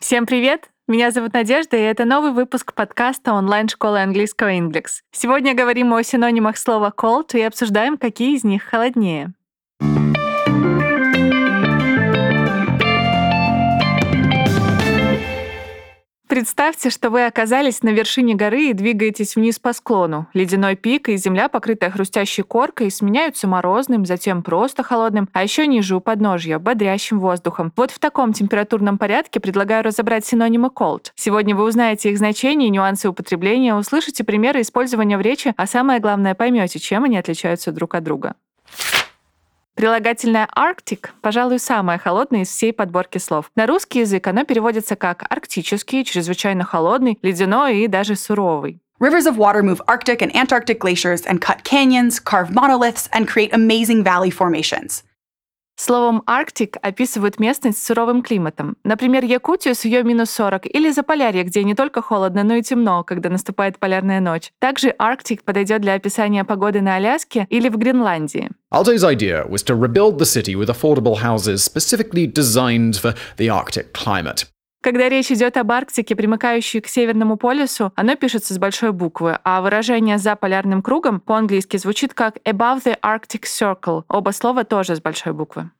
Всем привет! Меня зовут Надежда, и это новый выпуск подкаста онлайн-школы английского Inglix. Сегодня говорим о синонимах слова cold и обсуждаем, какие из них холоднее. Представьте, что вы оказались на вершине горы и двигаетесь вниз по склону. Ледяной пик и земля, покрытая хрустящей коркой, сменяются морозным, затем просто холодным, а еще ниже у подножья — бодрящим воздухом. Вот в таком температурном порядке предлагаю разобрать синонимы cold. Сегодня вы узнаете их значение и нюансы употребления, услышите примеры использования в речи, а самое главное поймете, чем они отличаются друг от друга. Прилагательное Arctic, пожалуй, самое холодное из всей подборки слов. На русский язык оно переводится как арктический, чрезвычайно холодный, ледяной и даже суровый. Rivers of water move Arctic and Antarctic glaciers and cut canyons, carve monoliths, and create amazing valley formations. Словом «арктик» описывают местность с суровым климатом. Например, Якутию с ее минус 40 или Заполярье, где не только холодно, но и темно, когда наступает полярная ночь. Также «арктик» подойдет для описания погоды на Аляске или в Гренландии. Alte's idea was to rebuild the city with affordable houses specifically designed for the Arctic climate. Когда речь идет об Арктике, примыкающей к Северному полюсу, оно пишется с большой буквы, а выражение «за полярным кругом» по-английски звучит как «above the Arctic Circle». Оба слова тоже с большой буквы.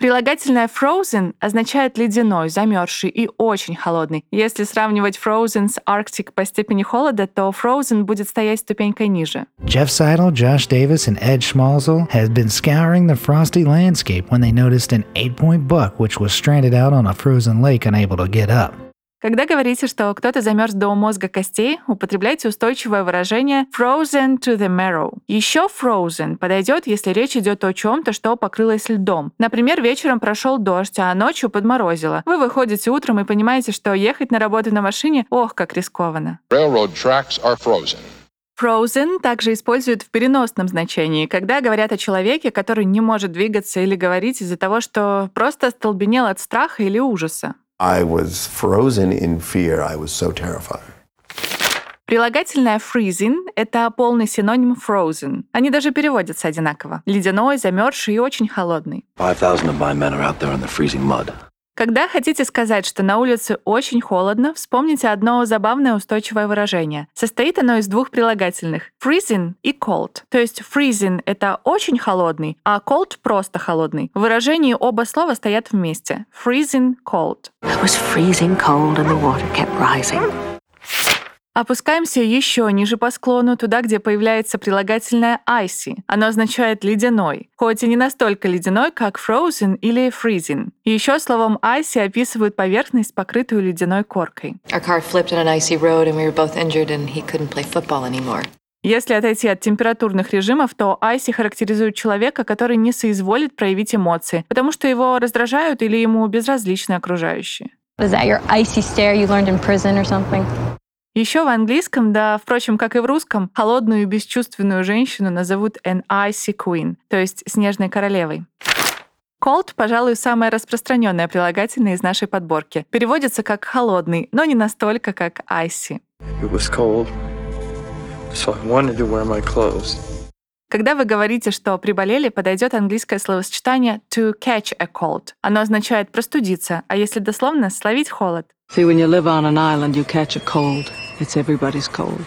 Прилагательное frozen означает ледяной, замерзший и очень холодный. Если сравнивать frozen с Arctic по степени холода, то frozen будет стоять ступенькой ниже. Jeff Seidel, Josh Davis, and Ed Schmalzel has been scouring the frosty landscape when they noticed an eight-point buck which was stranded out on a frozen lake unable to get up. Когда говорите, что кто-то замерз до мозга костей, употребляйте устойчивое выражение frozen to the marrow. Еще frozen подойдет, если речь идет о чем-то, что покрылось льдом. Например, вечером прошел дождь, а ночью подморозило. Вы выходите утром и понимаете, что ехать на работу на машине, ох, как рискованно. Railroad tracks are frozen. Frozen также используют в переносном значении, когда говорят о человеке, который не может двигаться или говорить из-за того, что просто остолбенел от страха или ужаса. I was frozen in fear. I was so terrified. Прилагательное freezing — это полный синоним frozen. Они даже переводятся одинаково. Ледяной, замерзший и очень холодный. 5,000 of my men are out there in the freezing mud. Когда хотите сказать, что на улице очень холодно, вспомните одно забавное устойчивое выражение. Состоит оно из двух прилагательных — freezing и cold. То есть freezing — это очень холодный, а cold — просто холодный. В выражении оба слова стоят вместе. Freezing — cold. It was freezing cold and the water kept rising. Опускаемся еще ниже по склону, туда, где появляется прилагательное icy. Оно означает ледяной, хоть и не настолько ледяной, как frozen или freezing. Еще словом icy описывают поверхность, покрытую ледяной коркой. Если отойти от температурных режимов, то айси характеризует человека, который не соизволит проявить эмоции, потому что его раздражают или ему безразличны окружающие. Was that your icy stare you learned in prison or something? Еще в английском, да, впрочем, как и в русском, холодную и бесчувственную женщину назовут an icy queen, то есть снежной королевой. Cold, пожалуй, самое распространенное прилагательное из нашей подборки. Переводится как «холодный», но не настолько, как «icy». It was cold, so I wanted to wear my clothes. Когда вы говорите, что приболели, подойдет английское словосочетание to catch a cold. Оно означает простудиться, а если дословно, словить холод. See, when you live on an island, you catch a cold. It's everybody's cold.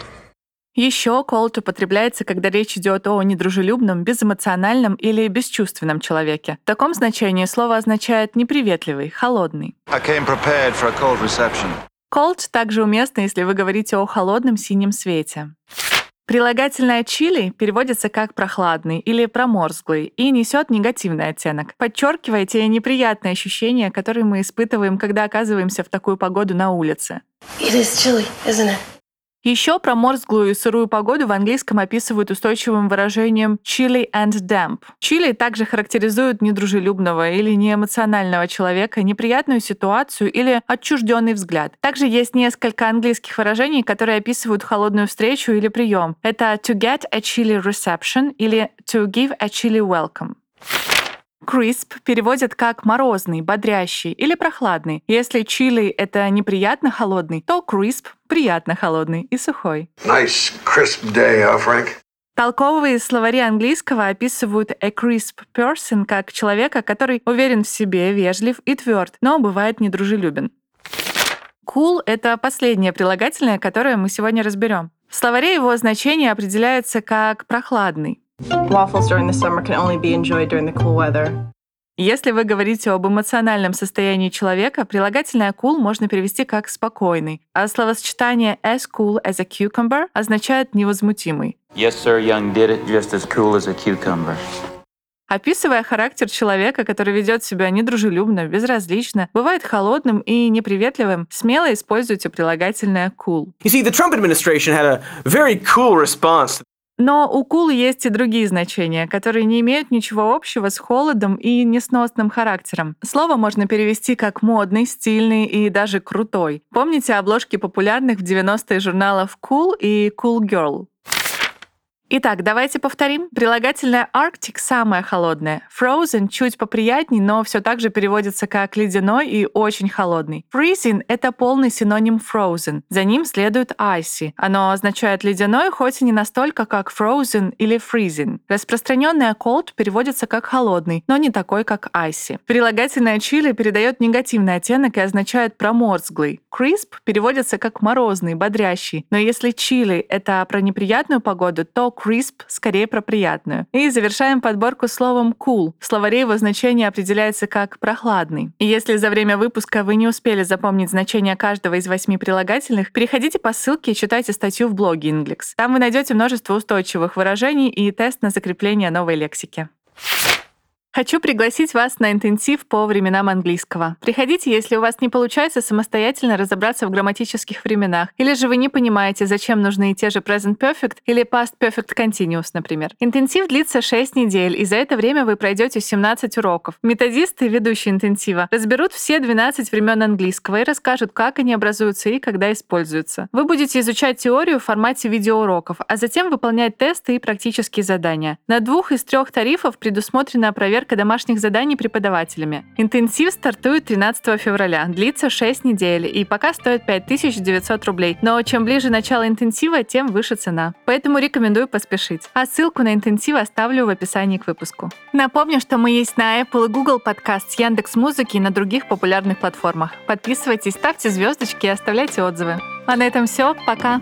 Еще cold употребляется, когда речь идет о недружелюбном, безэмоциональном или бесчувственном человеке. В таком значении слово означает неприветливый, холодный. I came prepared for a cold reception. Cold также уместно, если вы говорите о холодном синем свете. Прилагательное chilly переводится как прохладный или проморзглый и несет негативный оттенок, подчеркивая те неприятные ощущения, которые мы испытываем, когда оказываемся в такую погоду на улице. It is chilly, isn't it? Еще проморзглую и сырую погоду в английском описывают устойчивым выражением chilly and damp. Chilly также характеризует недружелюбного или неэмоционального человека, неприятную ситуацию или отчужденный взгляд. Также есть несколько английских выражений, которые описывают холодную встречу или прием. Это to get a chilly reception или to give a chilly welcome. Crisp переводят как морозный, бодрящий или прохладный. Если чили — это неприятно холодный, то crisp — приятно холодный и сухой. Nice crisp day, huh, Frank? Толковые словари английского описывают a crisp person как человека, который уверен в себе, вежлив и тверд, но бывает недружелюбен. Cool — это последнее прилагательное, которое мы сегодня разберем. В словаре его значение определяется как «прохладный». Waffles during the summer can only be enjoyed during the cool weather. Если вы говорите об эмоциональном состоянии человека, прилагательное cool можно перевести как «спокойный», а словосочетание as cool as a cucumber означает «невозмутимый». Yes, sir, Young did it just as cool as a cucumber. Описывая характер человека, который ведет себя недружелюбно, безразлично, бывает холодным и неприветливым, смело используйте прилагательное cool. You see, the Trump administration had a very cool response. Но у cool есть и другие значения, которые не имеют ничего общего с холодом и несносным характером. Слово можно перевести как модный, стильный и даже крутой. Помните обложки популярных в 90-е журналов Cool и Cool Girl? Итак, давайте повторим. Прилагательное Arctic самое холодное. Frozen чуть поприятней, но все так же переводится как ледяной и очень холодный. Freezing — это полный синоним frozen. За ним следует icy. Оно означает ледяной, хоть и не настолько, как frozen или freezing. Распространенное cold переводится как холодный, но не такой, как icy. Прилагательное chili передает негативный оттенок и означает проморзглый. Crisp переводится как морозный, бодрящий. Но если chili — это про неприятную погоду, то crisp скорее про приятную. И завершаем подборку словом cool. В словаре его значение определяется как прохладный. И если за время выпуска вы не успели запомнить значение каждого из восьми прилагательных, переходите по ссылке и читайте статью в блоге Inglix. Там вы найдете множество устойчивых выражений и тест на закрепление новой лексики. Хочу пригласить вас на интенсив по временам английского. Приходите, если у вас не получается самостоятельно разобраться в грамматических временах, или же вы не понимаете, зачем нужны те же present perfect или past perfect continuous, например. Интенсив длится 6 недель, и за это время вы пройдете 17 уроков. Методисты, ведущие интенсива, разберут все 12 времен английского и расскажут, как они образуются и когда используются. Вы будете изучать теорию в формате видеоуроков, а затем выполнять тесты и практические задания. На двух из трех тарифов предусмотрена проверка проверка домашних заданий преподавателями. Интенсив стартует 13 февраля, длится 6 недель и пока стоит 5900 рублей. Но чем ближе начало интенсива, тем выше цена. Поэтому рекомендую поспешить. А ссылку на интенсив оставлю в описании к выпуску. Напомню, что мы есть на Apple и Google подкаст, Яндекс Музыки и на других популярных платформах. Подписывайтесь, ставьте звездочки и оставляйте отзывы. А на этом все. Пока.